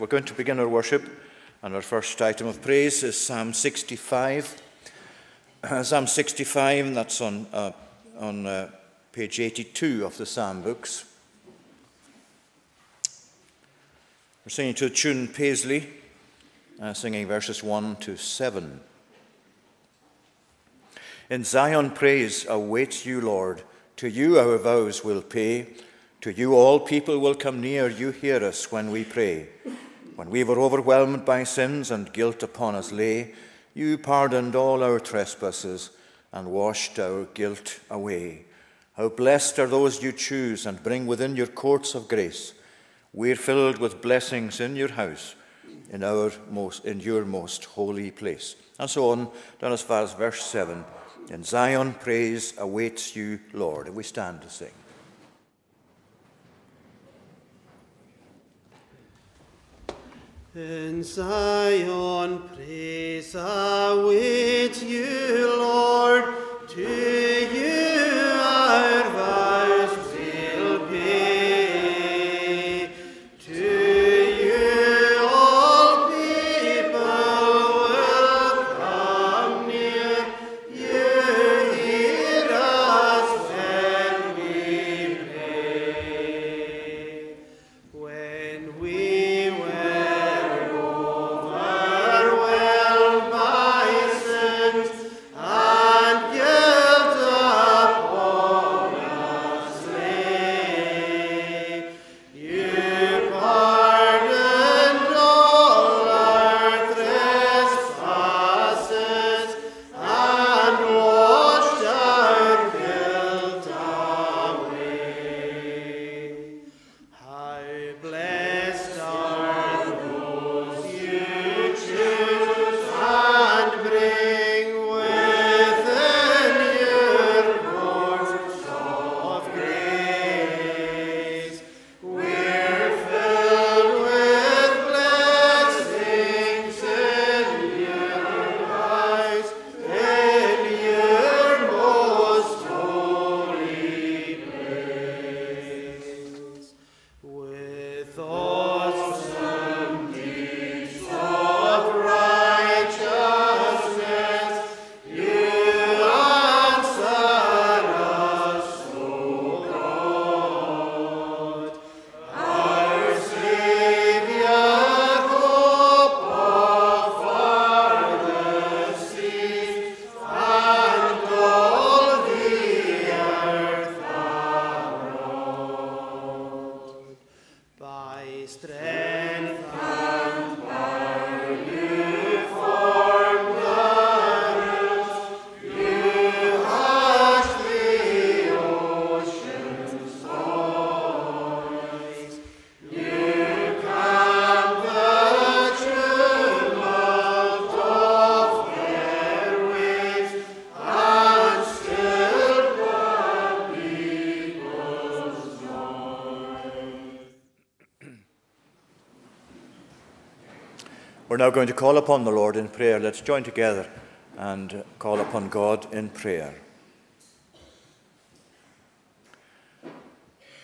We're going to begin our worship, and our first item of praise is Psalm 65. Uh, Psalm 65, and that's on, uh, on uh, page 82 of the Psalm books. We're singing to tune Paisley, uh, singing verses 1 to 7. In Zion praise awaits you, Lord. To you our vows will pay. To you all people will come near. You hear us when we pray. When we were overwhelmed by sins and guilt upon us lay, you pardoned all our trespasses and washed our guilt away. How blessed are those you choose and bring within your courts of grace. We're filled with blessings in your house, in, our most, in your most holy place. And so on, down as far as verse 7. In Zion, praise awaits you, Lord. And we stand to sing. In Zion, praise awaits you, Lord. To you our vows now going to call upon the Lord in prayer. Let's join together and call upon God in prayer.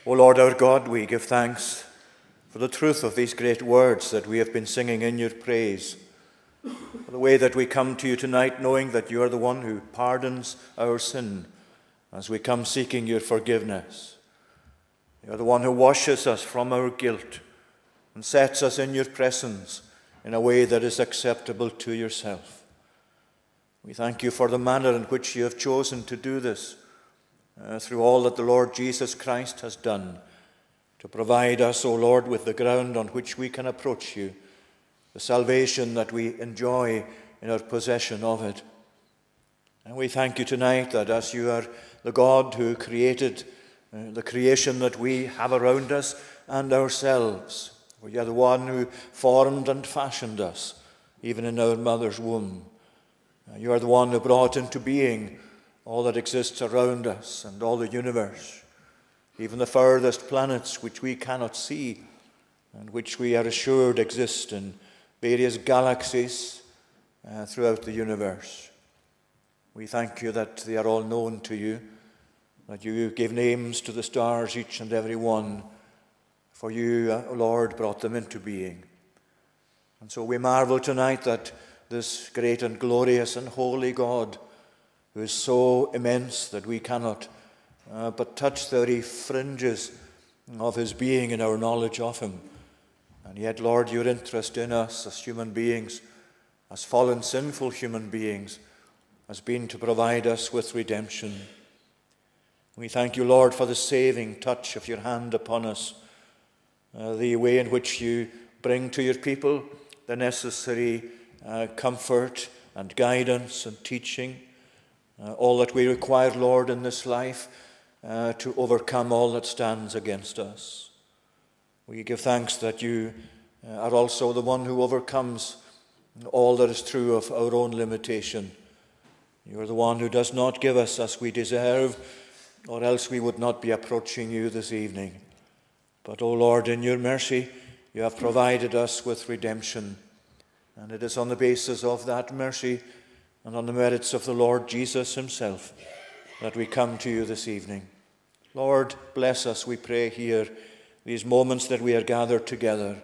O Lord our God, we give thanks for the truth of these great words that we have been singing in your praise, for the way that we come to you tonight knowing that you are the one who pardons our sin as we come seeking your forgiveness. You are the one who washes us from our guilt and sets us in your presence in a way that is acceptable to yourself. We thank you for the manner in which you have chosen to do this uh, through all that the Lord Jesus Christ has done to provide us, O Lord, with the ground on which we can approach you, the salvation that we enjoy in our possession of it. And we thank you tonight that as you are the God who created uh, the creation that we have around us and ourselves, for you are the one who formed and fashioned us, even in our mother's womb. You are the one who brought into being all that exists around us and all the universe, even the furthest planets which we cannot see and which we are assured exist in various galaxies uh, throughout the universe. We thank you that they are all known to you, that you gave names to the stars, each and every one, for you, uh, Lord, brought them into being. And so we marvel tonight that this great and glorious and holy God, who is so immense that we cannot uh, but touch the very fringes of his being in our knowledge of him. And yet, Lord, your interest in us as human beings, as fallen, sinful human beings, has been to provide us with redemption. We thank you, Lord, for the saving touch of your hand upon us, uh, the way in which you bring to your people the necessary uh, comfort and guidance and teaching, uh, all that we require, Lord, in this life uh, to overcome all that stands against us. We give thanks that you uh, are also the one who overcomes all that is true of our own limitation. You are the one who does not give us as we deserve, or else we would not be approaching you this evening. But, O oh Lord, in your mercy, you have provided us with redemption. And it is on the basis of that mercy and on the merits of the Lord Jesus Himself that we come to you this evening. Lord, bless us, we pray here, these moments that we are gathered together.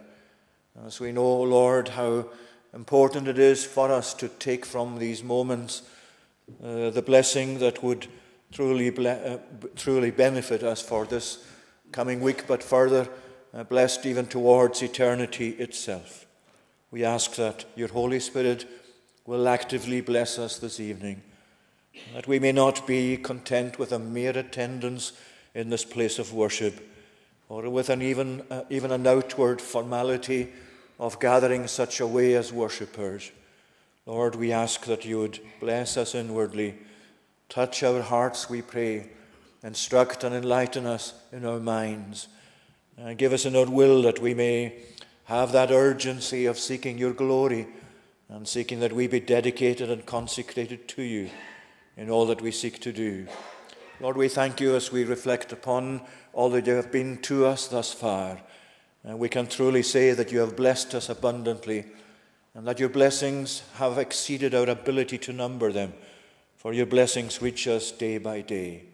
As we know, Lord, how important it is for us to take from these moments uh, the blessing that would truly, ble- uh, truly benefit us for this coming week, but further uh, blessed even towards eternity itself. We ask that your Holy Spirit will actively bless us this evening, that we may not be content with a mere attendance in this place of worship, or with an even, uh, even an outward formality of gathering such a way as worshippers. Lord, we ask that you would bless us inwardly, touch our hearts, we pray, instruct and enlighten us in our minds, and give us an our will that we may have that urgency of seeking your glory and seeking that we be dedicated and consecrated to you in all that we seek to do. Lord, we thank you as we reflect upon all that you have been to us thus far. And we can truly say that you have blessed us abundantly and that your blessings have exceeded our ability to number them, for your blessings reach us day by day.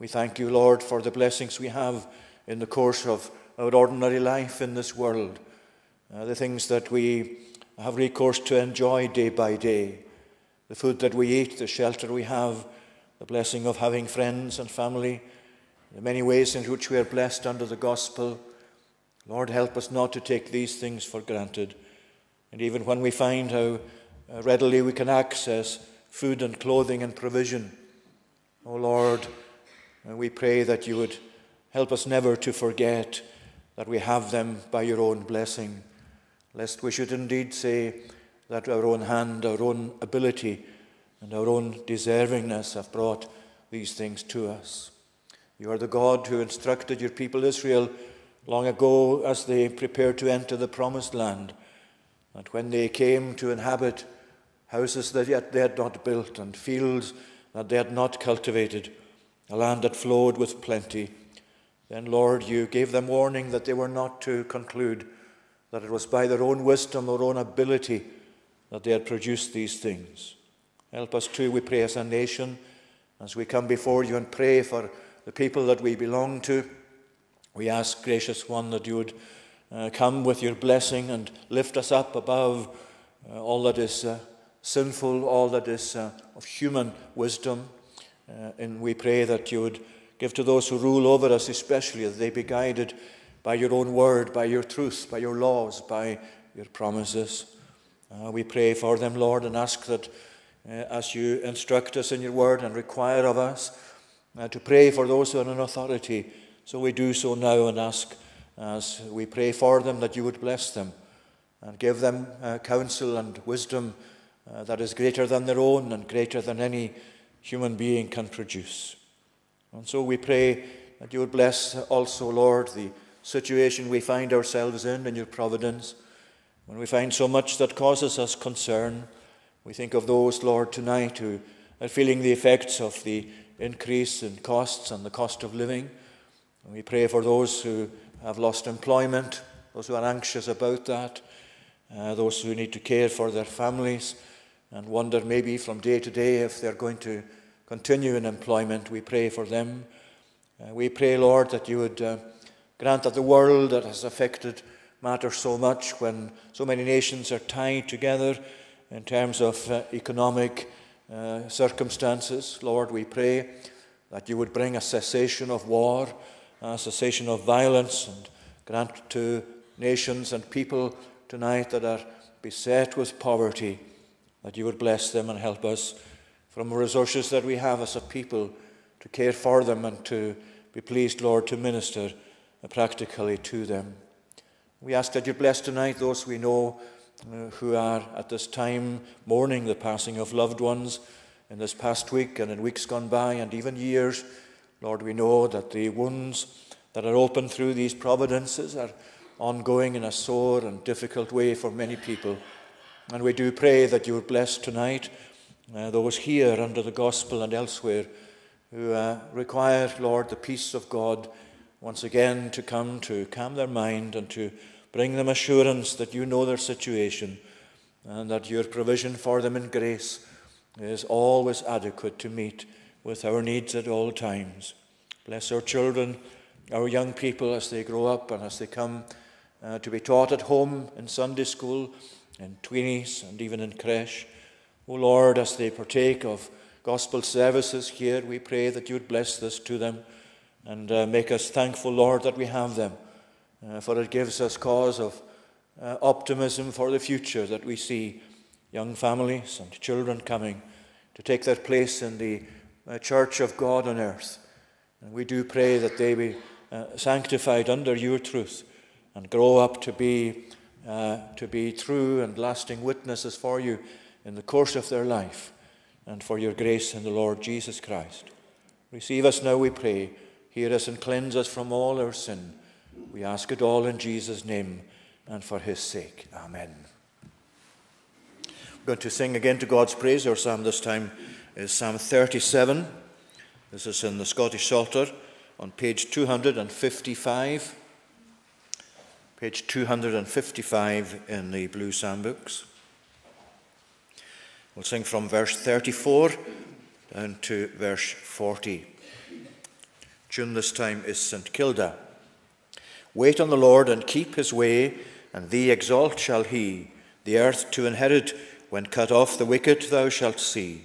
We thank you, Lord, for the blessings we have in the course of our ordinary life in this world, uh, the things that we have recourse to enjoy day by day, the food that we eat, the shelter we have, the blessing of having friends and family, the many ways in which we are blessed under the gospel. Lord, help us not to take these things for granted. And even when we find how uh, readily we can access food and clothing and provision, oh Lord, uh, we pray that you would help us never to forget that we have them by your own blessing lest we should indeed say that our own hand, our own ability, and our own deservingness have brought these things to us. You are the God who instructed your people Israel long ago as they prepared to enter the promised land, and when they came to inhabit houses that yet they had not built and fields that they had not cultivated, a land that flowed with plenty. Then, Lord, you gave them warning that they were not to conclude that it was by their own wisdom or own ability that they had produced these things. Help us too, we pray, as a nation, as we come before you and pray for the people that we belong to. We ask, gracious one, that you would uh, come with your blessing and lift us up above uh, all that is uh, sinful, all that is uh, of human wisdom. Uh, and we pray that you would give to those who rule over us, especially, that they be guided by your own word, by your truth, by your laws, by your promises. Uh, we pray for them, Lord, and ask that uh, as you instruct us in your word and require of us uh, to pray for those who are in authority, so we do so now and ask as we pray for them that you would bless them and give them uh, counsel and wisdom uh, that is greater than their own and greater than any human being can produce. And so we pray that you would bless also, Lord, the situation we find ourselves in in your providence, when we find so much that causes us concern, we think of those, Lord, tonight who are feeling the effects of the increase in costs and the cost of living. And we pray for those who have lost employment, those who are anxious about that, uh, those who need to care for their families and wonder maybe from day to day if they're going to continue in employment. We pray for them. Uh, we pray, Lord, that you would. Uh, Grant that the world that has affected matters so much when so many nations are tied together in terms of uh, economic uh, circumstances. Lord, we pray that you would bring a cessation of war, a cessation of violence, and grant to nations and people tonight that are beset with poverty that you would bless them and help us from the resources that we have as a people to care for them and to be pleased, Lord, to minister practically to them. We ask that you bless tonight those we know uh, who are at this time mourning the passing of loved ones in this past week and in weeks gone by and even years. Lord, we know that the wounds that are opened through these providences are ongoing in a sore and difficult way for many people. And we do pray that you would bless tonight uh, those here under the gospel and elsewhere who uh, require, Lord, the peace of God once again to come to calm their mind and to bring them assurance that you know their situation and that your provision for them in grace is always adequate to meet with our needs at all times. Bless our children, our young people as they grow up and as they come uh, to be taught at home in Sunday school, in tweenies, and even in creche. O Lord, as they partake of gospel services here, we pray that you would bless this to them and uh, make us thankful, Lord, that we have them, uh, for it gives us cause of uh, optimism for the future that we see young families and children coming to take their place in the uh, church of God on earth. And we do pray that they be uh, sanctified under your truth and grow up to be, uh, to be true and lasting witnesses for you in the course of their life and for your grace in the Lord Jesus Christ. Receive us now, we pray. Hear us and cleanse us from all our sin. We ask it all in Jesus' name and for his sake. Amen. We're going to sing again to God's praise. Our psalm this time is Psalm 37. This is in the Scottish Psalter on page 255. Page 255 in the Blue Psalm books. We'll sing from verse 34 down to verse 40. Tune this time is St. Kilda. Wait on the Lord and keep his way, and thee exalt shall he. The earth to inherit, when cut off the wicked, thou shalt see.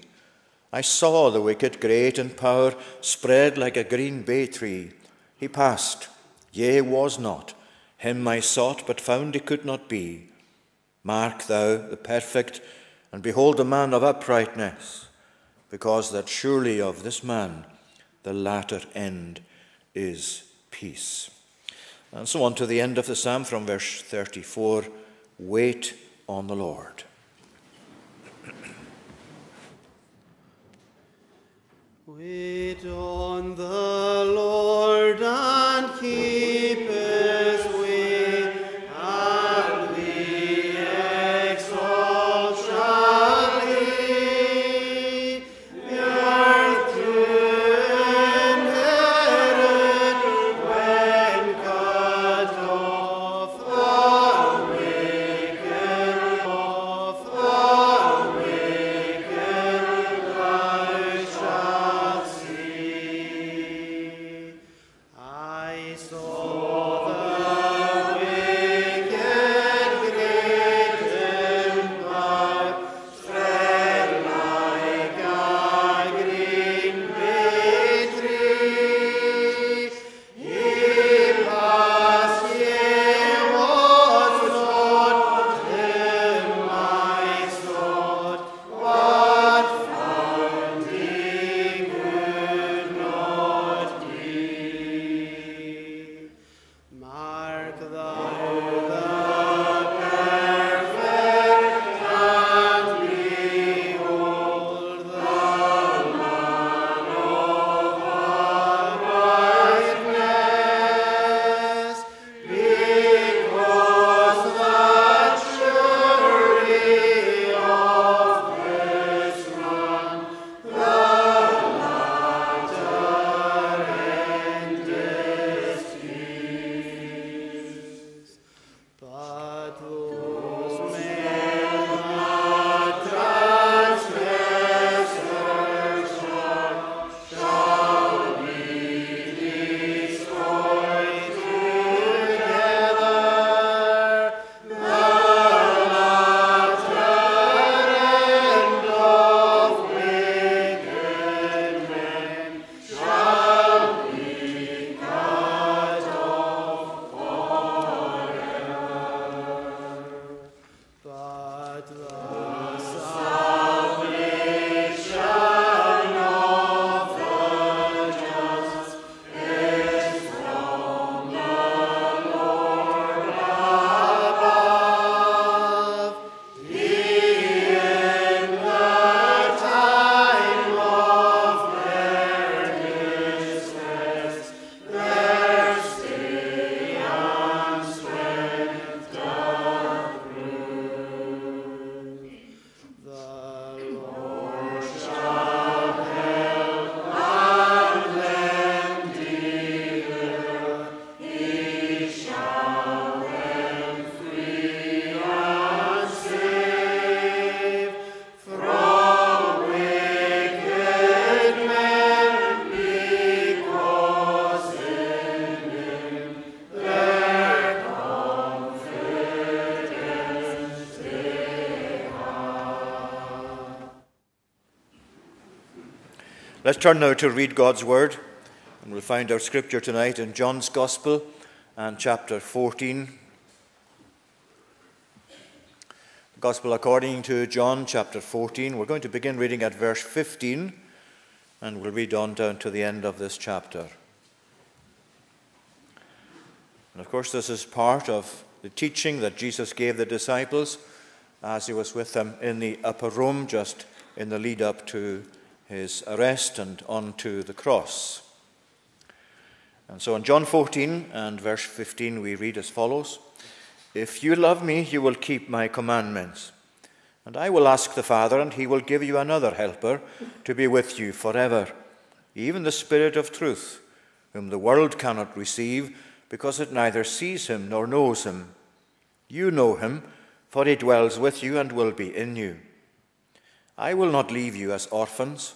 I saw the wicked, great in power, spread like a green bay tree. He passed, yea, was not. Him I sought, but found he could not be. Mark thou the perfect, and behold the man of uprightness, because that surely of this man the latter end is peace. And so on to the end of the psalm from verse 34 Wait on the Lord. Wait on the Lord and keep his way, Let's turn now to read God's Word, and we'll find our scripture tonight in John's Gospel and chapter 14. The Gospel according to John, chapter 14. We're going to begin reading at verse 15, and we'll read on down to the end of this chapter. And of course, this is part of the teaching that Jesus gave the disciples as he was with them in the upper room, just in the lead up to his arrest and onto the cross. And so in John 14 and verse 15, we read as follows If you love me, you will keep my commandments. And I will ask the Father, and he will give you another helper to be with you forever, even the Spirit of truth, whom the world cannot receive, because it neither sees him nor knows him. You know him, for he dwells with you and will be in you. I will not leave you as orphans.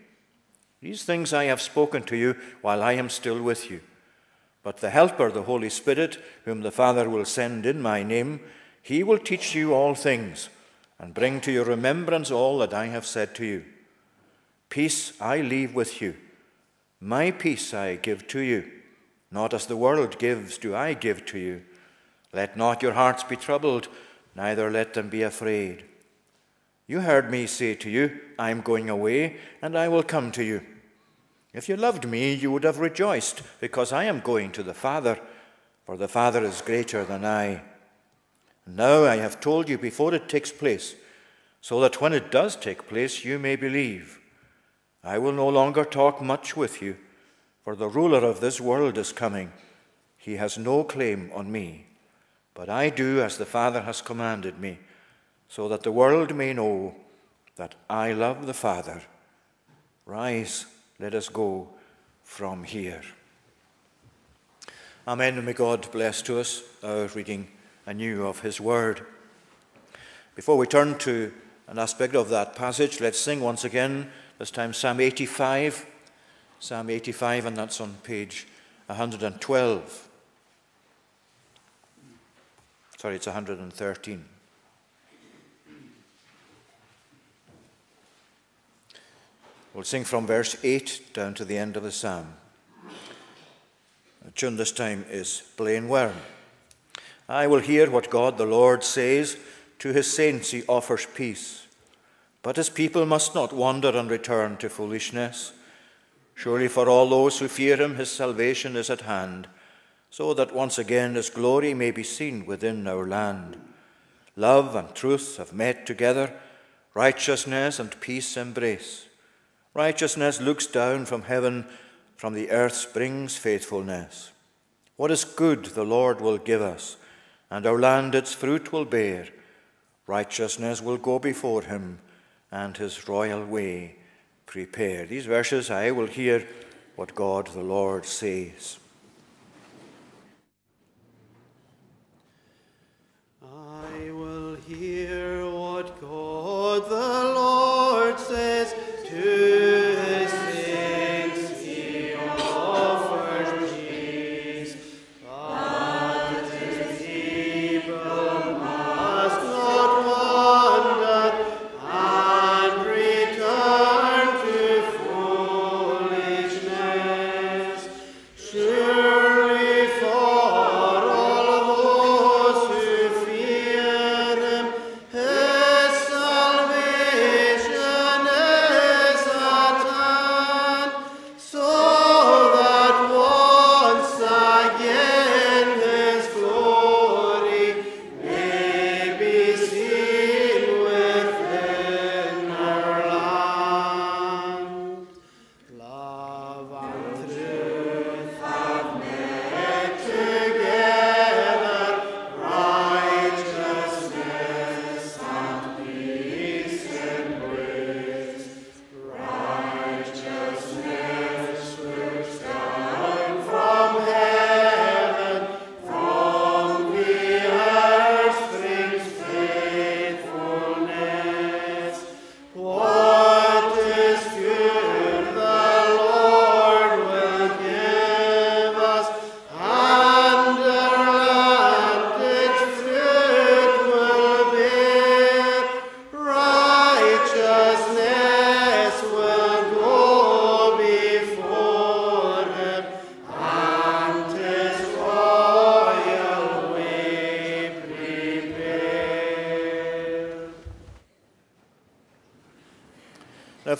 These things I have spoken to you while I am still with you. But the Helper, the Holy Spirit, whom the Father will send in my name, he will teach you all things and bring to your remembrance all that I have said to you. Peace I leave with you. My peace I give to you. Not as the world gives, do I give to you. Let not your hearts be troubled, neither let them be afraid. You heard me say to you, I am going away, and I will come to you. If you loved me, you would have rejoiced, because I am going to the Father, for the Father is greater than I. Now I have told you before it takes place, so that when it does take place, you may believe. I will no longer talk much with you, for the ruler of this world is coming. He has no claim on me, but I do as the Father has commanded me so that the world may know that I love the Father. Rise, let us go from here. Amen. May God bless to us our reading anew of His Word. Before we turn to an aspect of that passage, let's sing once again, this time Psalm 85. Psalm 85, and that's on page 112. Sorry, it's 113. We'll sing from verse 8 down to the end of the psalm. The tune this time is Blaenwern. I will hear what God the Lord says. To his saints he offers peace. But his people must not wander and return to foolishness. Surely for all those who fear him, his salvation is at hand, so that once again his glory may be seen within our land. Love and truth have met together, righteousness and peace embrace. Righteousness looks down from heaven, from the earth springs faithfulness. What is good the Lord will give us, and our land its fruit will bear. Righteousness will go before him, and his royal way prepare. These verses I will hear what God the Lord says. I will hear what God the Lord says to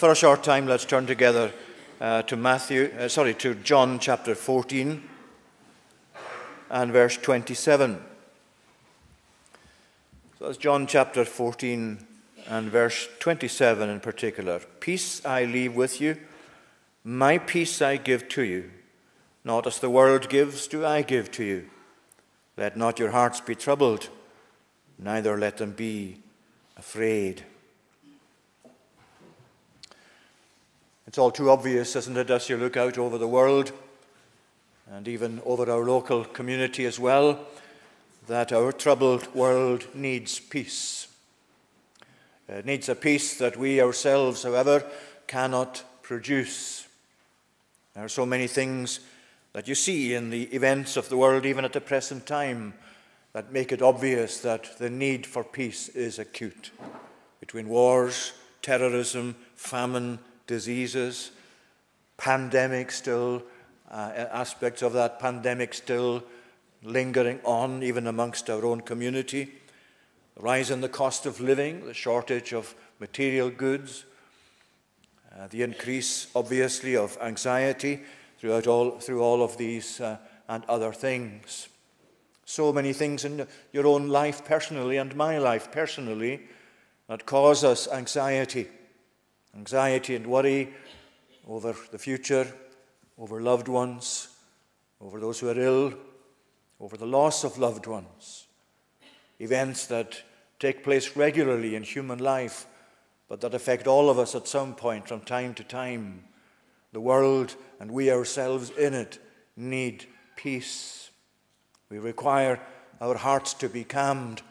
for a short time, let's turn together uh, to Matthew, uh, sorry, to John chapter 14 and verse 27. So that's John chapter 14 and verse 27 in particular. Peace I leave with you, my peace I give to you. Not as the world gives, do I give to you. Let not your hearts be troubled, neither let them be afraid. It's all too obvious, isn't it, as you look out over the world and even over our local community as well, that our troubled world needs peace. It needs a peace that we ourselves, however, cannot produce. There are so many things that you see in the events of the world, even at the present time, that make it obvious that the need for peace is acute. Between wars, terrorism, famine, diseases, pandemic still, uh, aspects of that pandemic still lingering on, even amongst our own community. The rise in the cost of living, the shortage of material goods, uh, the increase, obviously, of anxiety throughout all, through all of these uh, and other things. So many things in your own life personally and my life personally that cause us anxiety anxiety and worry over the future, over loved ones, over those who are ill, over the loss of loved ones, events that take place regularly in human life, but that affect all of us at some point from time to time. The world and we ourselves in it need peace. We require our hearts to be calmed.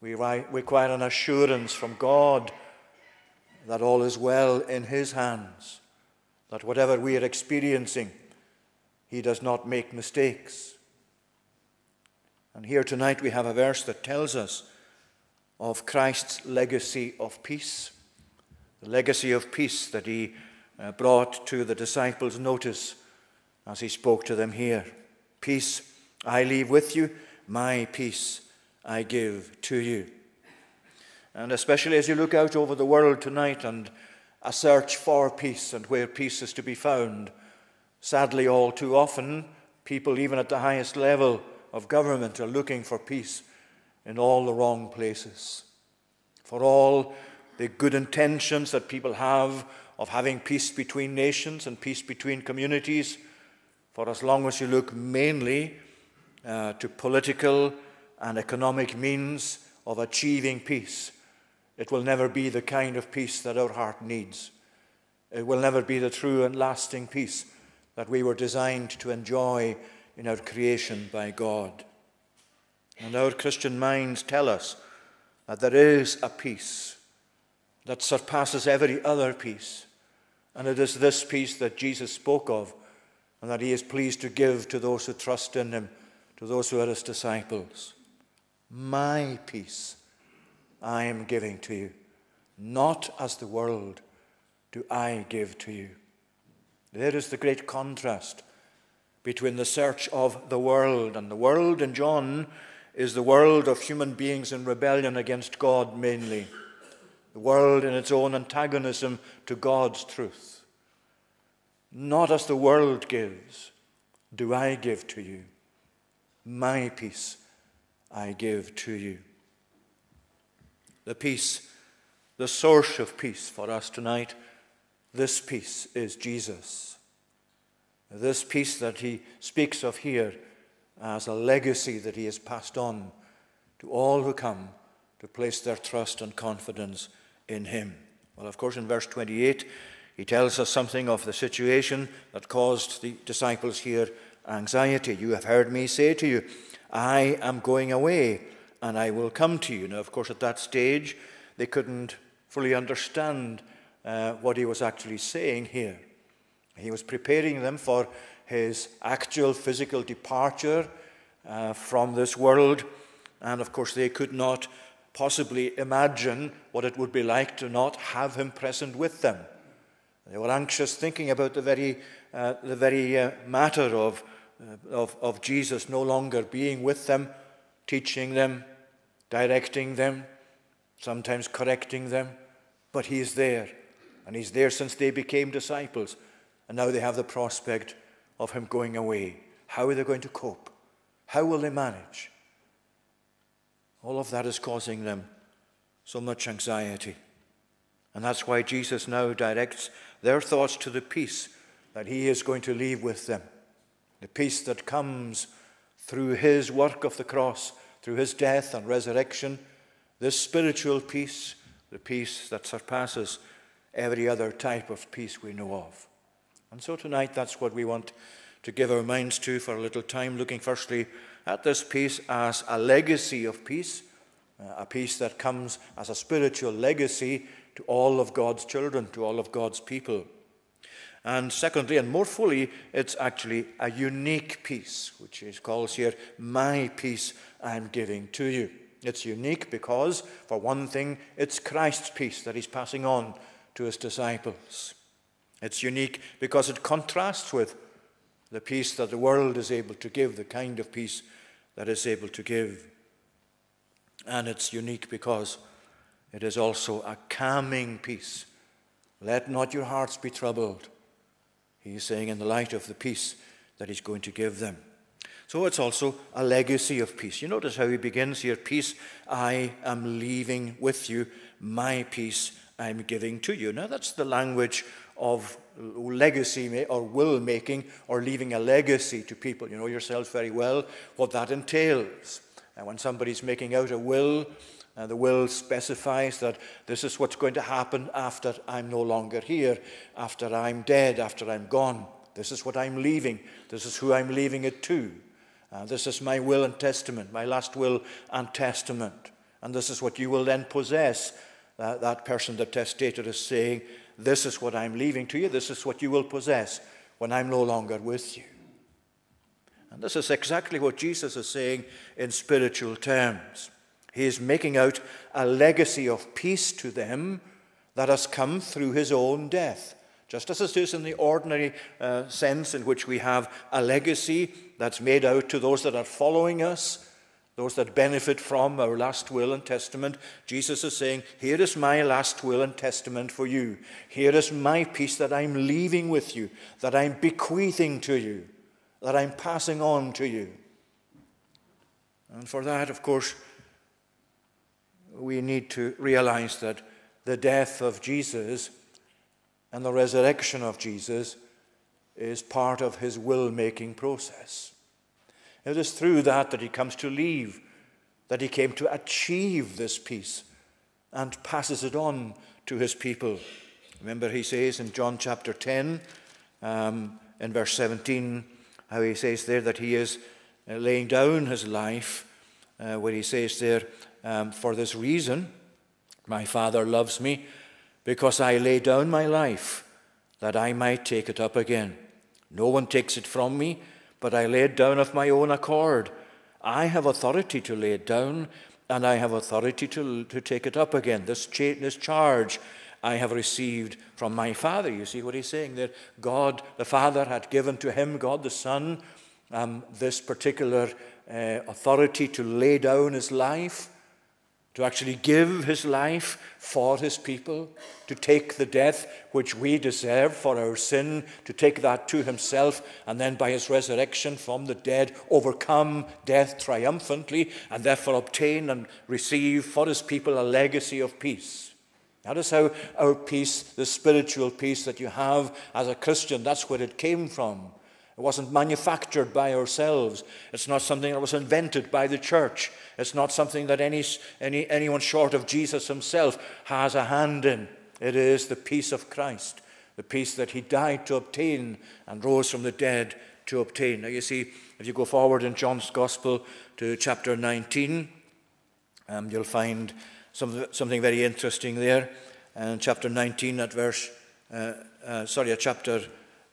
We require an assurance from God that all is well in His hands, that whatever we are experiencing, He does not make mistakes. And here tonight we have a verse that tells us of Christ's legacy of peace, the legacy of peace that He uh, brought to the disciples' notice as He spoke to them here. Peace I leave with you, my peace I give to you. And especially as you look out over the world tonight and a search for peace and where peace is to be found, sadly, all too often, people, even at the highest level of government, are looking for peace in all the wrong places. For all the good intentions that people have of having peace between nations and peace between communities, for as long as you look mainly uh, to political and economic means of achieving peace, it will never be the kind of peace that our heart needs. It will never be the true and lasting peace that we were designed to enjoy in our creation by God. And our Christian minds tell us that there is a peace that surpasses every other peace. And it is this peace that Jesus spoke of and that he is pleased to give to those who trust in him, to those who are his disciples. My peace I am giving to you. Not as the world do I give to you. There is the great contrast between the search of the world. And the world in John is the world of human beings in rebellion against God mainly. The world in its own antagonism to God's truth. Not as the world gives, do I give to you. My peace I give to you the peace, the source of peace for us tonight. This peace is Jesus. This peace that he speaks of here as a legacy that he has passed on to all who come to place their trust and confidence in him. Well, of course, in verse 28, he tells us something of the situation that caused the disciples here anxiety. You have heard me say to you, I am going away and I will come to you. Now, of course, at that stage, they couldn't fully understand uh, what he was actually saying here. He was preparing them for his actual physical departure uh, from this world, and of course, they could not possibly imagine what it would be like to not have him present with them. They were anxious, thinking about the very, uh, the very uh, matter of, uh, of, of Jesus no longer being with them, teaching them, directing them, sometimes correcting them, but He is there And he's there since they became disciples. And now they have the prospect of him going away. How are they going to cope? How will they manage? All of that is causing them so much anxiety. And that's why Jesus now directs their thoughts to the peace that he is going to leave with them. The peace that comes through his work of the cross, through his death and resurrection. This spiritual peace, the peace that surpasses every other type of peace we know of. And so tonight, that's what we want to give our minds to for a little time, looking firstly at this peace as a legacy of peace, uh, a peace that comes as a spiritual legacy to all of God's children, to all of God's people. And secondly, and more fully, it's actually a unique peace, which is calls here, My peace I'm giving to you. It's unique because, for one thing, it's Christ's peace that he's passing on to his disciples. It's unique because it contrasts with the peace that the world is able to give, the kind of peace that is able to give. And it's unique because it is also a calming peace. Let not your hearts be troubled. He's saying, in the light of the peace that he's going to give them. So it's also a legacy of peace. You notice how he begins here Peace I am leaving with you, my peace I'm giving to you. Now, that's the language of legacy or will making or leaving a legacy to people. You know yourself very well what that entails. And when somebody's making out a will, uh, the will specifies that this is what's going to happen after I'm no longer here, after I'm dead, after I'm gone. This is what I'm leaving. This is who I'm leaving it to. Uh, this is my will and testament, my last will and testament. And this is what you will then possess. Uh, that person, the testator, is saying, This is what I'm leaving to you. This is what you will possess when I'm no longer with you. And this is exactly what Jesus is saying in spiritual terms. He is making out a legacy of peace to them that has come through his own death. Just as it is in the ordinary uh, sense in which we have a legacy that's made out to those that are following us, those that benefit from our last will and testament, Jesus is saying, Here is my last will and testament for you. Here is my peace that I'm leaving with you, that I'm bequeathing to you, that I'm passing on to you. And for that, of course, we need to realize that the death of Jesus and the resurrection of Jesus is part of his will making process. It is through that that he comes to leave, that he came to achieve this peace and passes it on to his people. Remember, he says in John chapter 10, um, in verse 17, how he says there that he is uh, laying down his life, uh, where he says there, um, For this reason, my Father loves me, because I lay down my life that I might take it up again. No one takes it from me but I lay it down of my own accord. I have authority to lay it down, and I have authority to, to take it up again. This, cha- this charge I have received from my Father. You see what he's saying there? God the Father had given to him, God the Son, um, this particular uh, authority to lay down his life to actually give his life for his people, to take the death which we deserve for our sin, to take that to himself, and then by his resurrection from the dead, overcome death triumphantly, and therefore obtain and receive for his people a legacy of peace. That is how our peace, the spiritual peace that you have as a Christian, that's where it came from. It wasn't manufactured by ourselves. It's not something that was invented by the church. It's not something that any, any, anyone short of Jesus himself has a hand in. It is the peace of Christ, the peace that he died to obtain and rose from the dead to obtain. Now, you see, if you go forward in John's Gospel to chapter 19, um, you'll find some, something very interesting there. And chapter 19, at verse, uh, uh, sorry, at chapter.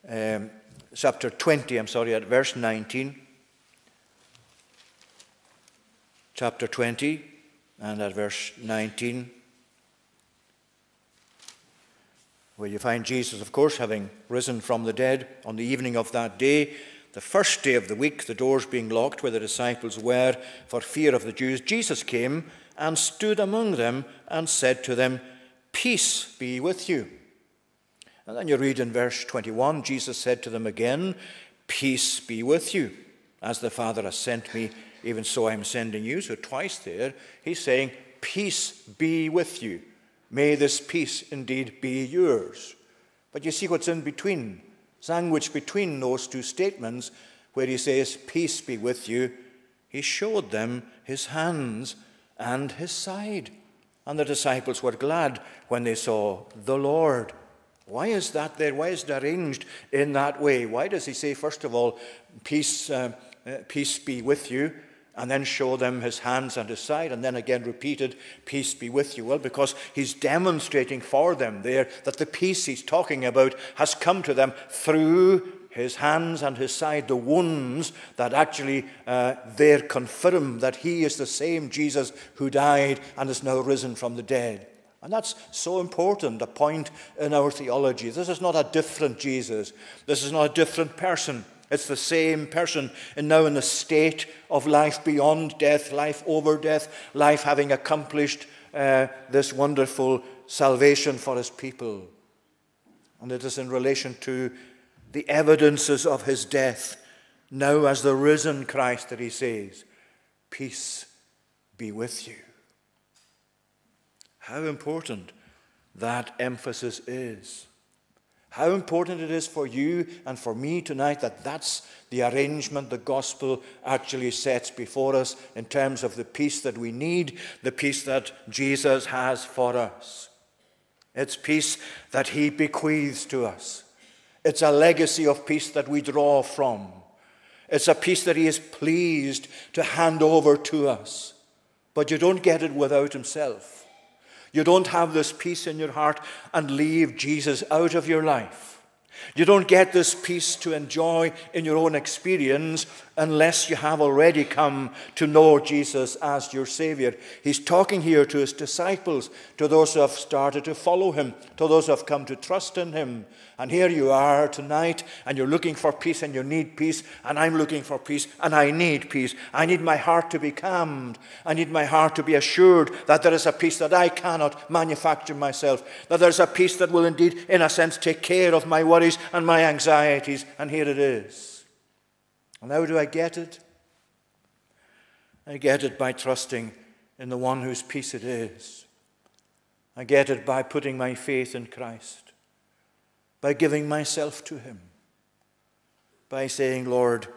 Um, chapter 20, I'm sorry, at verse 19. Chapter 20 and at verse 19, where you find Jesus, of course, having risen from the dead on the evening of that day, the first day of the week, the doors being locked where the disciples were for fear of the Jews, Jesus came and stood among them and said to them, Peace be with you. And then you read in verse 21 Jesus said to them again, Peace be with you. As the Father has sent me, even so I am sending you. So twice there, he's saying, Peace be with you. May this peace indeed be yours. But you see what's in between, sandwiched between those two statements, where he says, Peace be with you. He showed them his hands and his side. And the disciples were glad when they saw the Lord. Why is that there? Why is it arranged in that way? Why does he say, first of all, peace, uh, uh, peace be with you, and then show them his hands and his side, and then again repeated, peace be with you? Well, because he's demonstrating for them there that the peace he's talking about has come to them through his hands and his side, the wounds that actually uh, there confirm that he is the same Jesus who died and is now risen from the dead. And that's so important, a point in our theology. This is not a different Jesus. This is not a different person. It's the same person, and now in the state of life beyond death, life over death, life having accomplished uh, this wonderful salvation for his people. And it is in relation to the evidences of his death, now as the risen Christ, that he says, Peace be with you. How important that emphasis is. How important it is for you and for me tonight that that's the arrangement the gospel actually sets before us in terms of the peace that we need, the peace that Jesus has for us. It's peace that he bequeaths to us. It's a legacy of peace that we draw from. It's a peace that he is pleased to hand over to us. But you don't get it without himself. You don't have this peace in your heart and leave Jesus out of your life. You don't get this peace to enjoy in your own experience unless you have already come to know Jesus as your Savior. He's talking here to his disciples, to those who have started to follow him, to those who have come to trust in him. And here you are tonight, and you're looking for peace, and you need peace, and I'm looking for peace, and I need peace. I need my heart to be calmed. I need my heart to be assured that there is a peace that I cannot manufacture myself, that there's a peace that will indeed, in a sense, take care of my worries and my anxieties. And here it is. And how do I get it? I get it by trusting in the one whose peace it is. I get it by putting my faith in Christ, by giving myself to Him, by saying, Lord,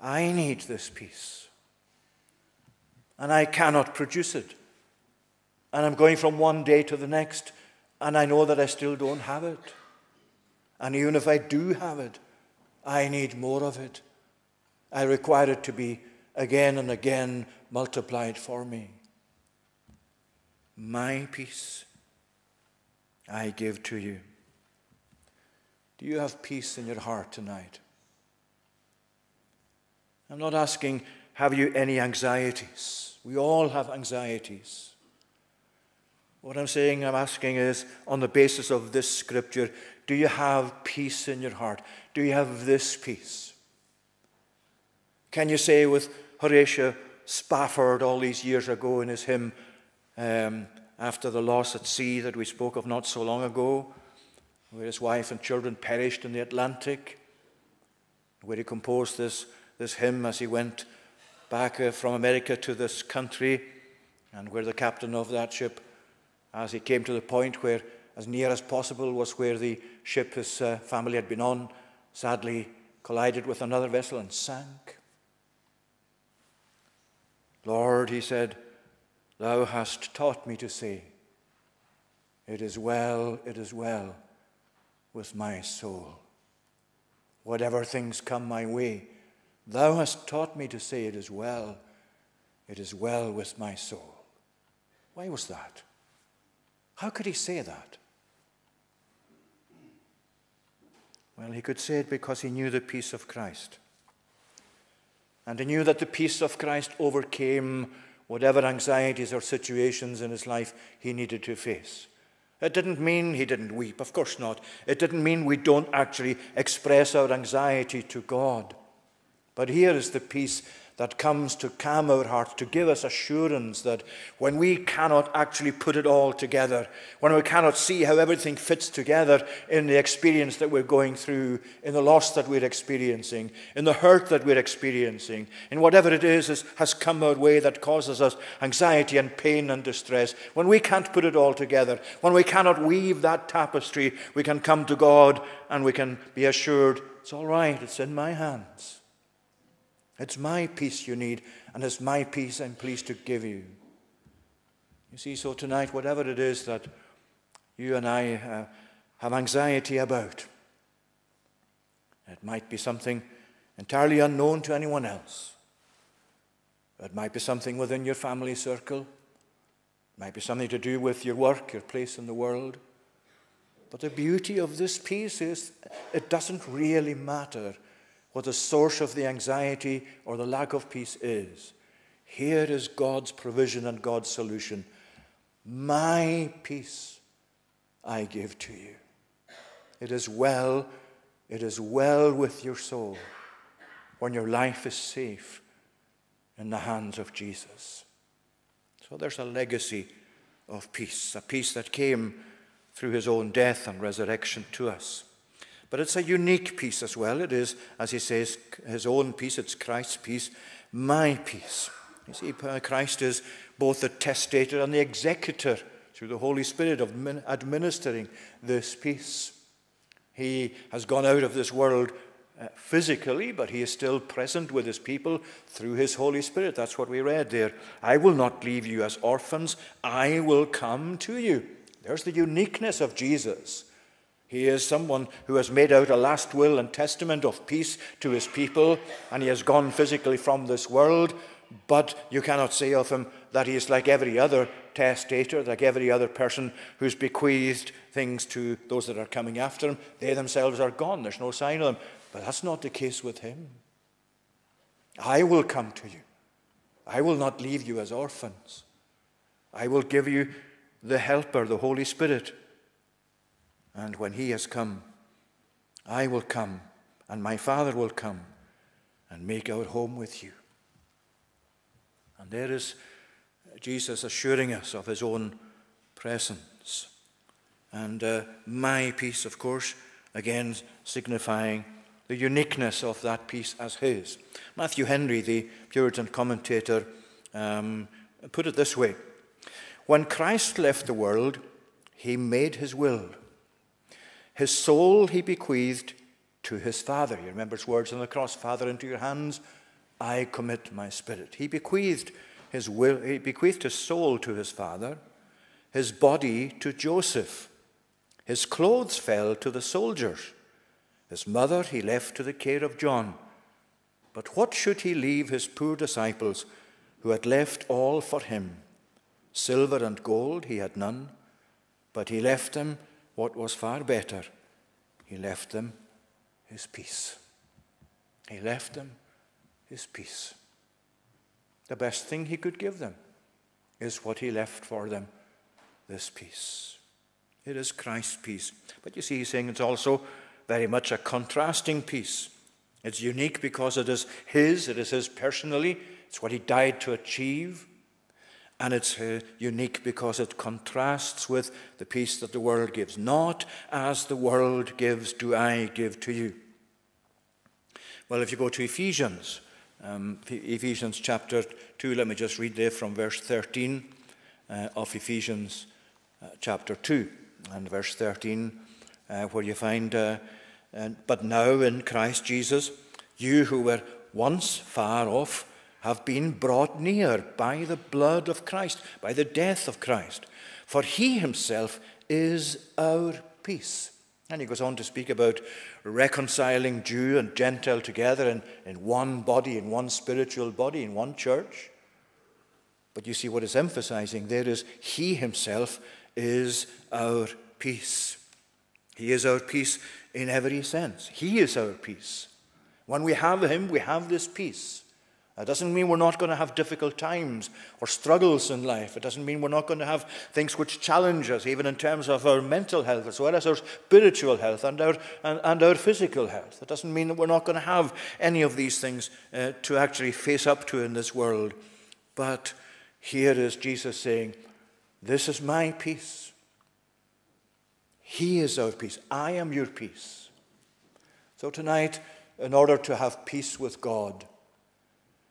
I need this peace, and I cannot produce it. And I'm going from one day to the next, and I know that I still don't have it. And even if I do have it, I need more of it. I require it to be again and again multiplied for me. My peace I give to you. Do you have peace in your heart tonight? I'm not asking, have you any anxieties? We all have anxieties. What I'm saying, I'm asking is, on the basis of this scripture, do you have peace in your heart? Do you have this peace? Can you say with Horatio Spafford all these years ago in his hymn, um, After the Loss at Sea, that we spoke of not so long ago, where his wife and children perished in the Atlantic, where he composed this, this hymn as he went back uh, from America to this country, and where the captain of that ship, as he came to the point where, as near as possible, was where the ship his uh, family had been on, sadly collided with another vessel and sank. Lord, he said, Thou hast taught me to say, It is well, it is well with my soul. Whatever things come my way, Thou hast taught me to say, It is well, it is well with my soul. Why was that? How could he say that? Well, he could say it because he knew the peace of Christ. And he knew that the peace of Christ overcame whatever anxieties or situations in his life he needed to face. It didn't mean he didn't weep, of course not. It didn't mean we don't actually express our anxiety to God. But here is the peace that comes to calm our hearts, to give us assurance that when we cannot actually put it all together, when we cannot see how everything fits together in the experience that we're going through, in the loss that we're experiencing, in the hurt that we're experiencing, in whatever it is has, has come our way that causes us anxiety and pain and distress, when we can't put it all together, when we cannot weave that tapestry, we can come to God and we can be assured it's all right, it's in my hands. It's my peace you need, and it's my peace I'm pleased to give you. You see, so tonight, whatever it is that you and I uh, have anxiety about, it might be something entirely unknown to anyone else. It might be something within your family circle. It might be something to do with your work, your place in the world. But the beauty of this peace is it doesn't really matter what the source of the anxiety or the lack of peace is. Here is God's provision and God's solution. My peace I give to you. It is well, it is well with your soul when your life is safe in the hands of Jesus. So there's a legacy of peace, a peace that came through his own death and resurrection to us. But it's a unique peace as well. It is, as he says, his own peace, it's Christ's peace, my peace. You see, Christ is both the testator and the executor through the Holy Spirit of administering this peace. He has gone out of this world uh, physically, but he is still present with his people through his Holy Spirit. That's what we read there. I will not leave you as orphans, I will come to you. There's the uniqueness of Jesus. He is someone who has made out a last will and testament of peace to his people, and he has gone physically from this world. But you cannot say of him that he is like every other testator, like every other person who's bequeathed things to those that are coming after him. They themselves are gone, there's no sign of them. But that's not the case with him. I will come to you. I will not leave you as orphans. I will give you the Helper, the Holy Spirit and when he has come, I will come, and my Father will come and make our home with you. And there is Jesus assuring us of his own presence. And uh, my peace, of course, again signifying the uniqueness of that peace as his. Matthew Henry, the Puritan commentator, um, put it this way When Christ left the world, he made his will his soul he bequeathed to his Father. You remember his words on the cross Father, into your hands I commit my spirit. He bequeathed his will, he bequeathed his soul to his Father, his body to Joseph. His clothes fell to the soldiers. His mother he left to the care of John. But what should he leave his poor disciples who had left all for him? Silver and gold he had none, but he left them what was far better. He left them his peace. He left them his peace. The best thing he could give them is what he left for them this peace. It is Christ's peace. But you see, he's saying it's also very much a contrasting peace. It's unique because it is his, it is his personally, it's what he died to achieve. And it's uh, unique because it contrasts with the peace that the world gives. Not as the world gives, do I give to you. Well, if you go to Ephesians, um, Ephesians chapter 2, let me just read there from verse 13 uh, of Ephesians uh, chapter 2 and verse 13, uh, where you find, uh, But now in Christ Jesus, you who were once far off, have been brought near by the blood of Christ, by the death of Christ. For he himself is our peace. And he goes on to speak about reconciling Jew and Gentile together in, in one body, in one spiritual body, in one church. But you see what it's emphasizing there is he himself is our peace. He is our peace in every sense. He is our peace. When we have him, we have this peace It doesn't mean we're not going to have difficult times or struggles in life. It doesn't mean we're not going to have things which challenge us, even in terms of our mental health, as well as our spiritual health and our, and, and our physical health. It doesn't mean that we're not going to have any of these things uh, to actually face up to in this world. But here is Jesus saying, This is my peace. He is our peace. I am your peace. So tonight, in order to have peace with God,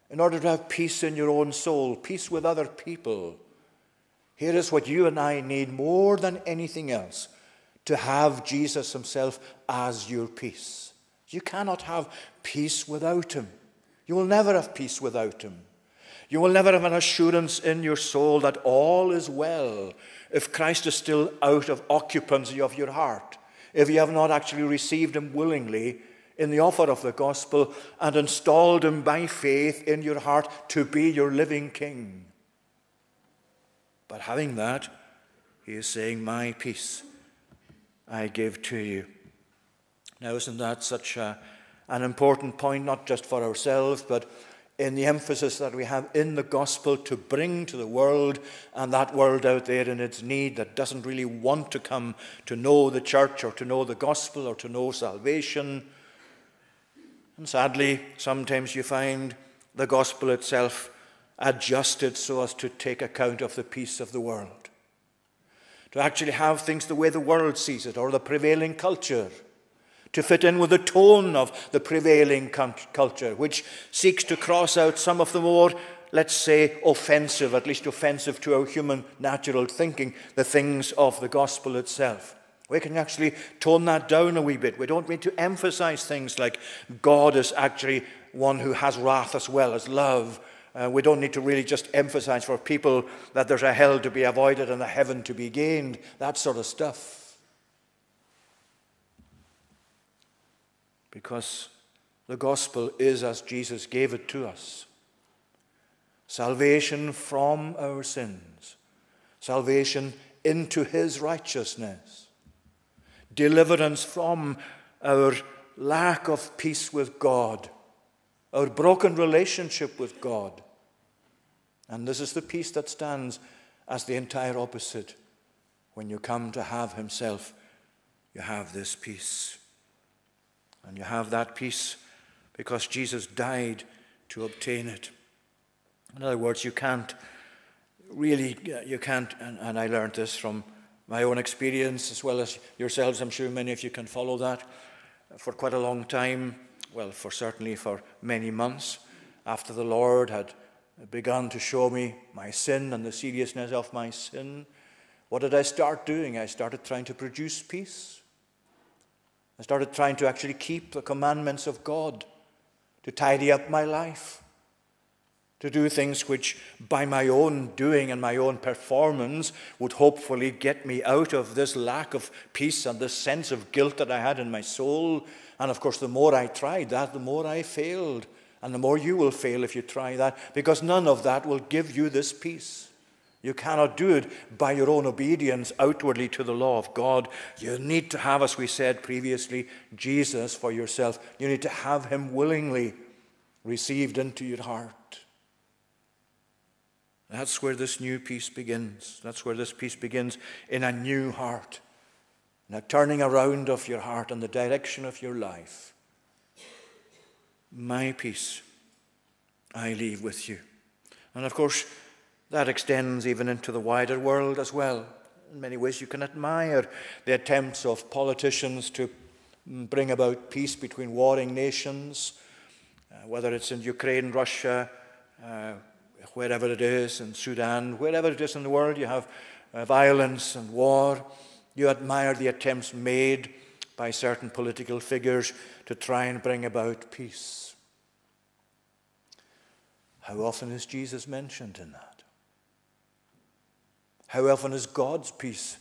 in order to have peace in your own soul, peace with other people. Here is what you and I need more than anything else to have Jesus Himself as your peace. You cannot have peace without Him. You will never have peace without Him. You will never have an assurance in your soul that all is well if Christ is still out of occupancy of your heart, if you have not actually received Him willingly in the offer of the gospel and installed him by faith in your heart to be your living king. But having that, he is saying, My peace I give to you. Now, isn't that such a, an important point, not just for ourselves, but in the emphasis that we have in the gospel to bring to the world and that world out there in its need that doesn't really want to come to know the church or to know the gospel or to know salvation and sadly, sometimes you find the gospel itself adjusted so as to take account of the peace of the world. To actually have things the way the world sees it or the prevailing culture. To fit in with the tone of the prevailing culture, which seeks to cross out some of the more, let's say, offensive, at least offensive to our human natural thinking, the things of the gospel itself. We can actually tone that down a wee bit. We don't need to emphasize things like God is actually one who has wrath as well as love. Uh, we don't need to really just emphasize for people that there's a hell to be avoided and a heaven to be gained, that sort of stuff. Because the gospel is as Jesus gave it to us salvation from our sins, salvation into his righteousness deliverance from our lack of peace with God, our broken relationship with God. And this is the peace that stands as the entire opposite. When you come to have Himself, you have this peace. And you have that peace because Jesus died to obtain it. In other words, you can't really, you can't, and, and I learned this from my own experience, as well as yourselves, I'm sure many of you can follow that, for quite a long time, well, for certainly for many months, after the Lord had begun to show me my sin and the seriousness of my sin, what did I start doing? I started trying to produce peace. I started trying to actually keep the commandments of God, to tidy up my life to do things which, by my own doing and my own performance, would hopefully get me out of this lack of peace and this sense of guilt that I had in my soul. And of course, the more I tried that, the more I failed. And the more you will fail if you try that, because none of that will give you this peace. You cannot do it by your own obedience outwardly to the law of God. You need to have, as we said previously, Jesus for yourself. You need to have Him willingly received into your heart. That's where this new peace begins. That's where this peace begins in a new heart, in a turning around of your heart and the direction of your life. My peace I leave with you. And of course, that extends even into the wider world as well. In many ways, you can admire the attempts of politicians to bring about peace between warring nations, uh, whether it's in Ukraine, Russia, uh, wherever it is, in Sudan, wherever it is in the world, you have uh, violence and war. You admire the attempts made by certain political figures to try and bring about peace. How often is Jesus mentioned in that? How often is God's peace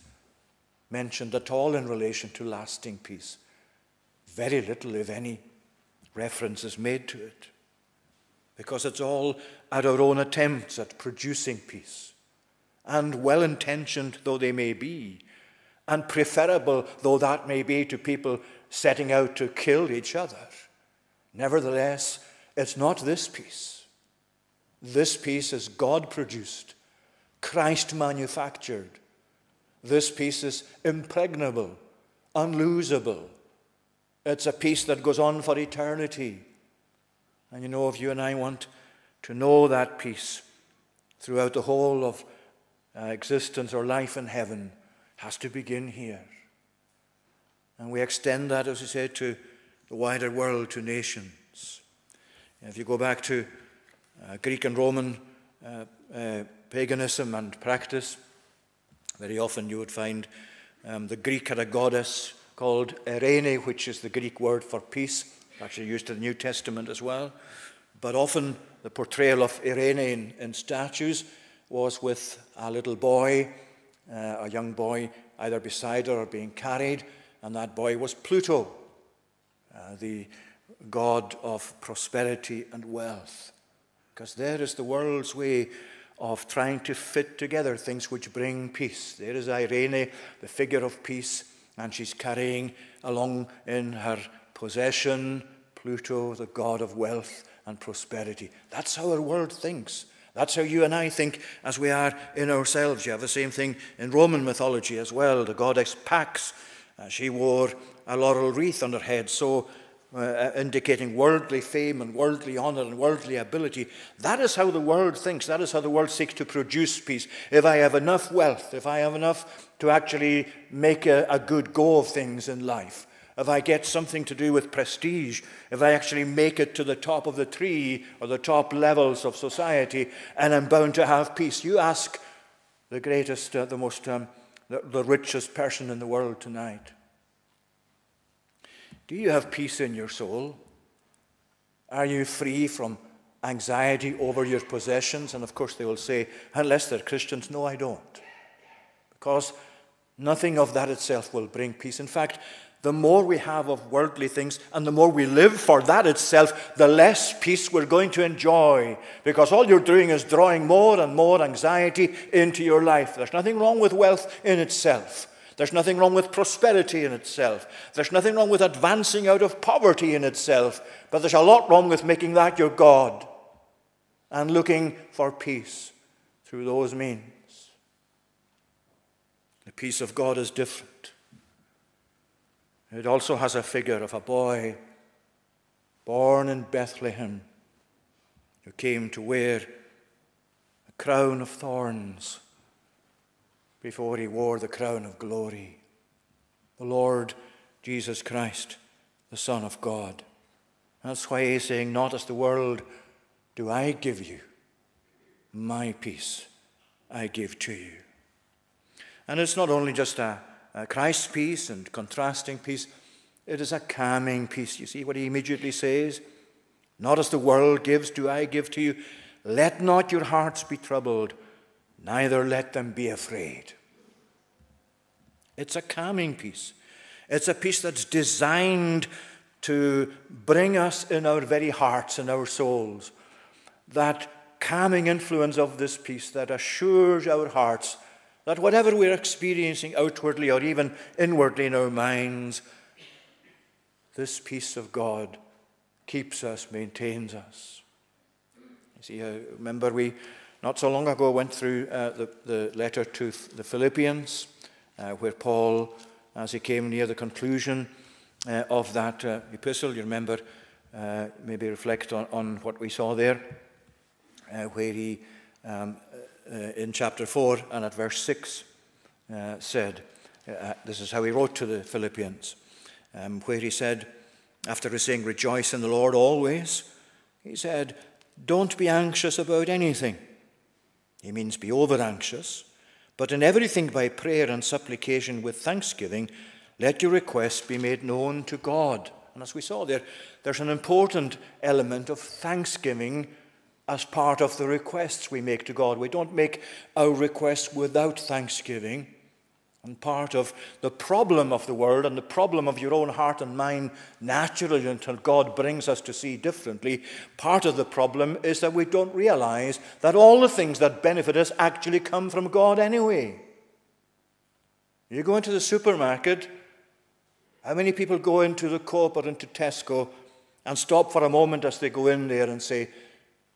mentioned at all in relation to lasting peace? Very little, if any, reference is made to it because it's all at our own attempts at producing peace. And well intentioned though they may be, and preferable though that may be to people setting out to kill each other, nevertheless, it's not this peace. This peace is God produced, Christ manufactured. This peace is impregnable, unlosable. It's a peace that goes on for eternity. And you know, if you and I want to know that peace throughout the whole of uh, existence or life in heaven, has to begin here. And we extend that, as I said, to the wider world, to nations. If you go back to uh, Greek and Roman uh, uh, paganism and practice, very often you would find um, the Greek had a goddess called Irene, which is the Greek word for peace, actually used in the New Testament as well. But often the portrayal of Irene in, in statues was with a little boy, uh, a young boy, either beside her or being carried, and that boy was Pluto, uh, the god of prosperity and wealth. Because there is the world's way of trying to fit together things which bring peace. There is Irene, the figure of peace, and she's carrying along in her possession Pluto, the god of wealth and prosperity. That's how our world thinks. That's how you and I think as we are in ourselves. You have the same thing in Roman mythology as well. The goddess Pax, uh, she wore a laurel wreath on her head, so uh, indicating worldly fame and worldly honor and worldly ability. That is how the world thinks. That is how the world seeks to produce peace. If I have enough wealth, if I have enough to actually make a, a good go of things in life, if I get something to do with prestige, if I actually make it to the top of the tree or the top levels of society, and I'm bound to have peace. You ask the greatest, uh, the most, um, the, the richest person in the world tonight. Do you have peace in your soul? Are you free from anxiety over your possessions? And of course, they will say, unless they're Christians, no, I don't. Because nothing of that itself will bring peace. In fact, the more we have of worldly things and the more we live for that itself, the less peace we're going to enjoy. Because all you're doing is drawing more and more anxiety into your life. There's nothing wrong with wealth in itself. There's nothing wrong with prosperity in itself. There's nothing wrong with advancing out of poverty in itself. But there's a lot wrong with making that your God and looking for peace through those means. The peace of God is different. It also has a figure of a boy born in Bethlehem who came to wear a crown of thorns before he wore the crown of glory. The Lord Jesus Christ, the Son of God. That's why he's saying, Not as the world do I give you, my peace I give to you. And it's not only just a uh, Christ's peace and contrasting peace, it is a calming peace. You see what he immediately says? Not as the world gives, do I give to you. Let not your hearts be troubled, neither let them be afraid. It's a calming peace. It's a peace that's designed to bring us in our very hearts and our souls that calming influence of this peace that assures our hearts that whatever we're experiencing outwardly or even inwardly in our minds, this peace of God keeps us, maintains us. You see, I remember we not so long ago went through uh, the, the letter to the Philippians, uh, where Paul, as he came near the conclusion uh, of that uh, epistle, you remember, uh, maybe reflect on, on, what we saw there, uh, where he um, uh, in chapter 4 and at verse 6 uh, said, uh, this is how he wrote to the Philippians, um, where he said, after saying, Rejoice in the Lord always, he said, Don't be anxious about anything. He means be over anxious, but in everything by prayer and supplication with thanksgiving, let your requests be made known to God. And as we saw there, there's an important element of thanksgiving as part of the requests we make to God. We don't make our requests without thanksgiving. And part of the problem of the world and the problem of your own heart and mind, naturally, until God brings us to see differently, part of the problem is that we don't realize that all the things that benefit us actually come from God anyway. You go into the supermarket, how many people go into the Co op or into Tesco and stop for a moment as they go in there and say,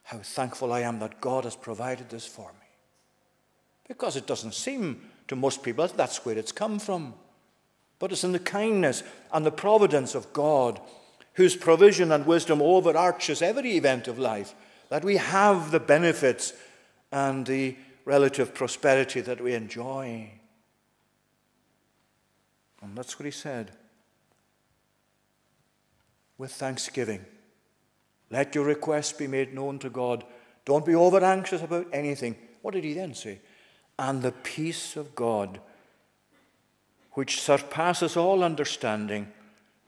how thankful I am that God has provided this for me. Because it doesn't seem to most people that that's where it's come from. But it's in the kindness and the providence of God, whose provision and wisdom overarches every event of life, that we have the benefits and the relative prosperity that we enjoy. And that's what he said. With thanksgiving, let your requests be made known to God. Don't be over anxious about anything. What did he then say? And the peace of God, which surpasses all understanding,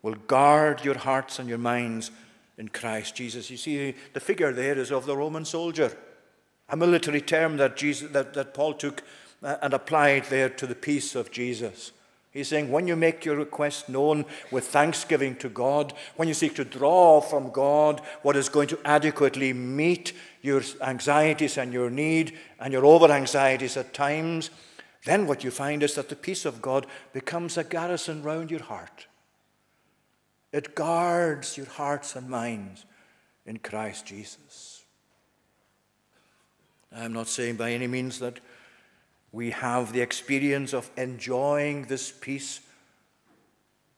will guard your hearts and your minds in Christ Jesus. You see, the figure there is of the Roman soldier, a military term that, Jesus, that, that Paul took uh, and applied there to the peace of Jesus. He's saying, when you make your request known with thanksgiving to God, when you seek to draw from God what is going to adequately meet your anxieties and your need and your over anxieties at times, then what you find is that the peace of God becomes a garrison round your heart. It guards your hearts and minds in Christ Jesus. I'm not saying by any means that we have the experience of enjoying this peace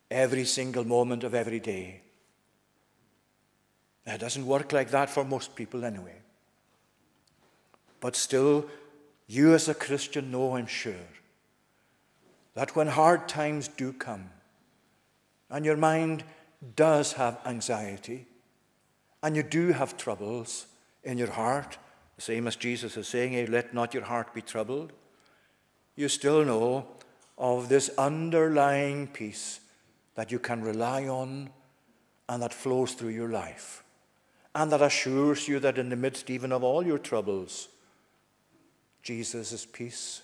every single moment of every day. It doesn't work like that for most people anyway. But still, you as a Christian know, I'm sure, that when hard times do come and your mind does have anxiety and you do have troubles in your heart, the same as Jesus is saying, hey, let not your heart be troubled you still know of this underlying peace that you can rely on and that flows through your life. And that assures you that in the midst even of all your troubles, Jesus' peace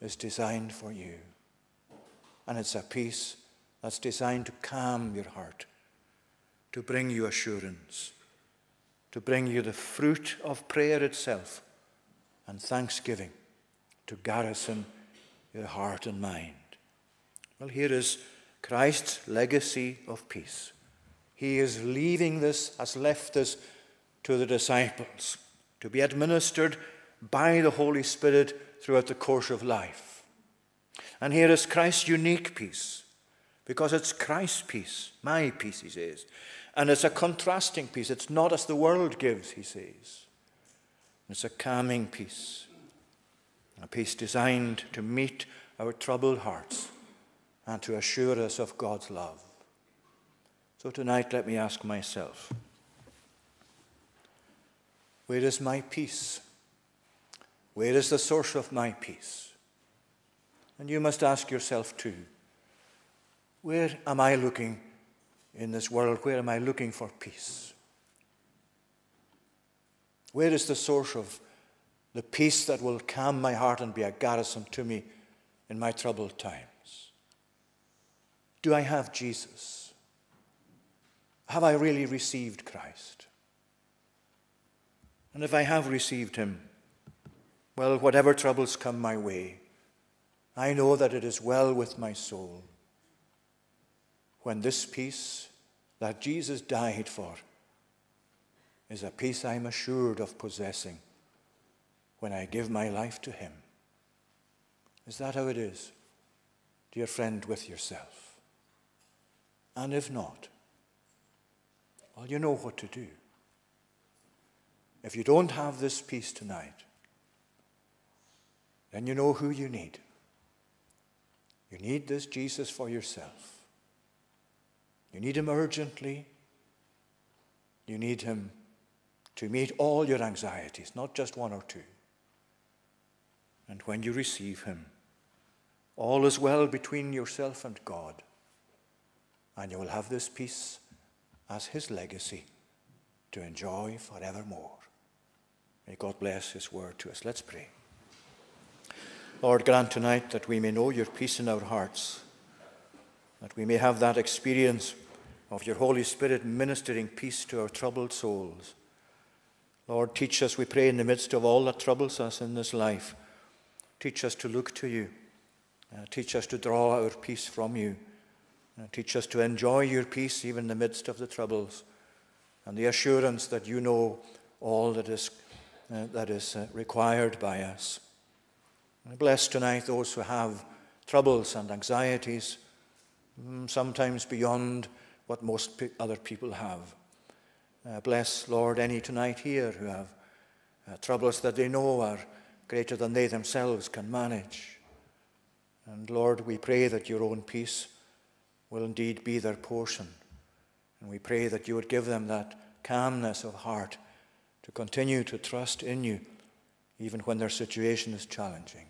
is designed for you. And it's a peace that's designed to calm your heart, to bring you assurance, to bring you the fruit of prayer itself and thanksgiving, to garrison your heart and mind. Well, here is Christ's legacy of peace. He is leaving this, has left this to the disciples to be administered by the Holy Spirit throughout the course of life. And here is Christ's unique peace, because it's Christ's peace, my peace, he says. And it's a contrasting peace. It's not as the world gives, he says. It's a calming peace a peace designed to meet our troubled hearts and to assure us of God's love. So tonight, let me ask myself where is my peace? Where is the source of my peace? And you must ask yourself too where am I looking in this world? Where am I looking for peace? Where is the source of the peace that will calm my heart and be a garrison to me in my troubled times? Do I have Jesus? Have I really received Christ? And if I have received him, well, whatever troubles come my way, I know that it is well with my soul when this peace that Jesus died for is a peace I'm assured of possessing when I give my life to Him. Is that how it is, dear friend, with yourself? And if not, well, you know what to do. If you don't have this peace tonight, then you know who you need. You need this Jesus for yourself. You need him urgently. You need him to meet all your anxieties, not just one or two and when you receive Him, all is well between yourself and God, and you will have this peace as His legacy to enjoy forevermore. May God bless His word to us. Let's pray. Lord, grant tonight that we may know your peace in our hearts, that we may have that experience of your Holy Spirit ministering peace to our troubled souls. Lord, teach us, we pray, in the midst of all that troubles us in this life Teach us to look to you. Uh, teach us to draw our peace from you. Uh, teach us to enjoy your peace even in the midst of the troubles and the assurance that you know all that is, uh, that is uh, required by us. I bless tonight those who have troubles and anxieties, mm, sometimes beyond what most pe- other people have. Uh, bless, Lord, any tonight here who have uh, troubles that they know are greater than they themselves can manage. And Lord, we pray that your own peace will indeed be their portion. And we pray that you would give them that calmness of heart to continue to trust in you, even when their situation is challenging.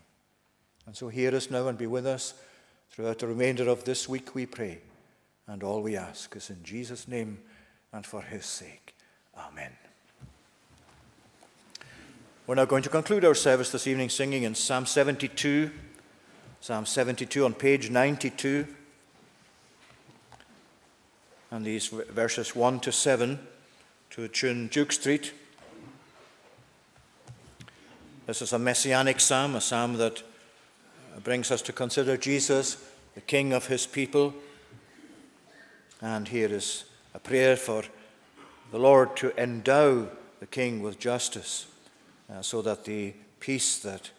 And so hear us now and be with us throughout the remainder of this week, we pray. And all we ask is in Jesus' name and for his sake. Amen. We're now going to conclude our service this evening singing in Psalm 72, Psalm 72 on page 92, and these verses 1 to 7 to tune Duke Street. This is a messianic psalm, a psalm that uh, brings us to consider Jesus, the King of his people. And here is a prayer for the Lord to endow the King with justice uh, so that the peace that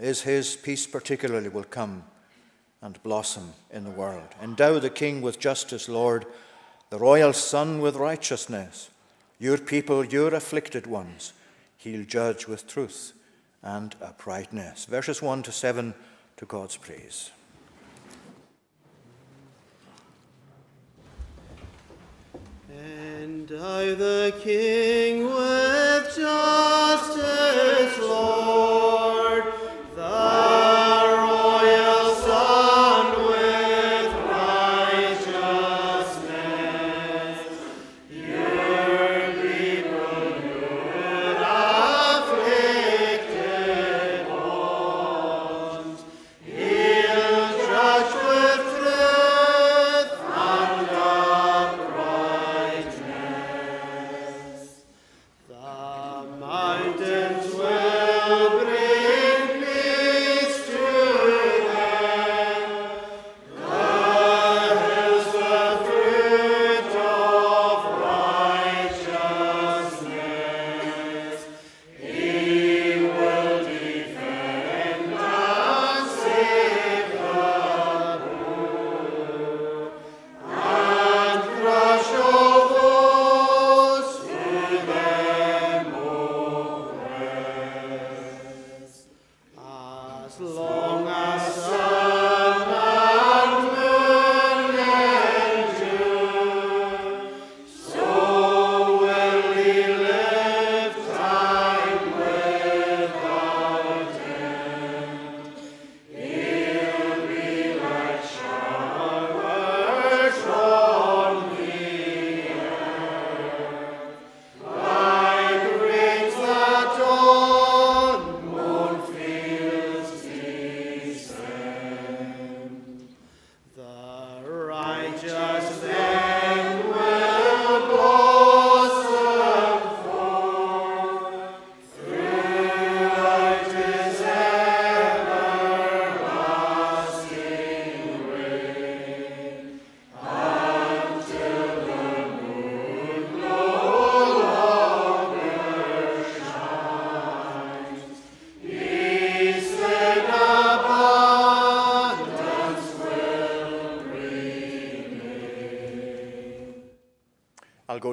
is his peace particularly will come and blossom in the world. Endow the King with justice, Lord, the royal Son with righteousness. Your people, your afflicted ones, he'll judge with truth and uprightness. Verses 1 to 7 to God's praise. And I, the King, with justice, Lord,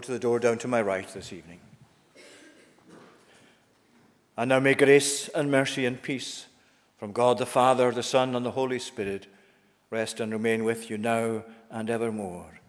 to the door down to my right this evening. And now may grace and mercy and peace from God the Father, the Son, and the Holy Spirit rest and remain with you now and evermore.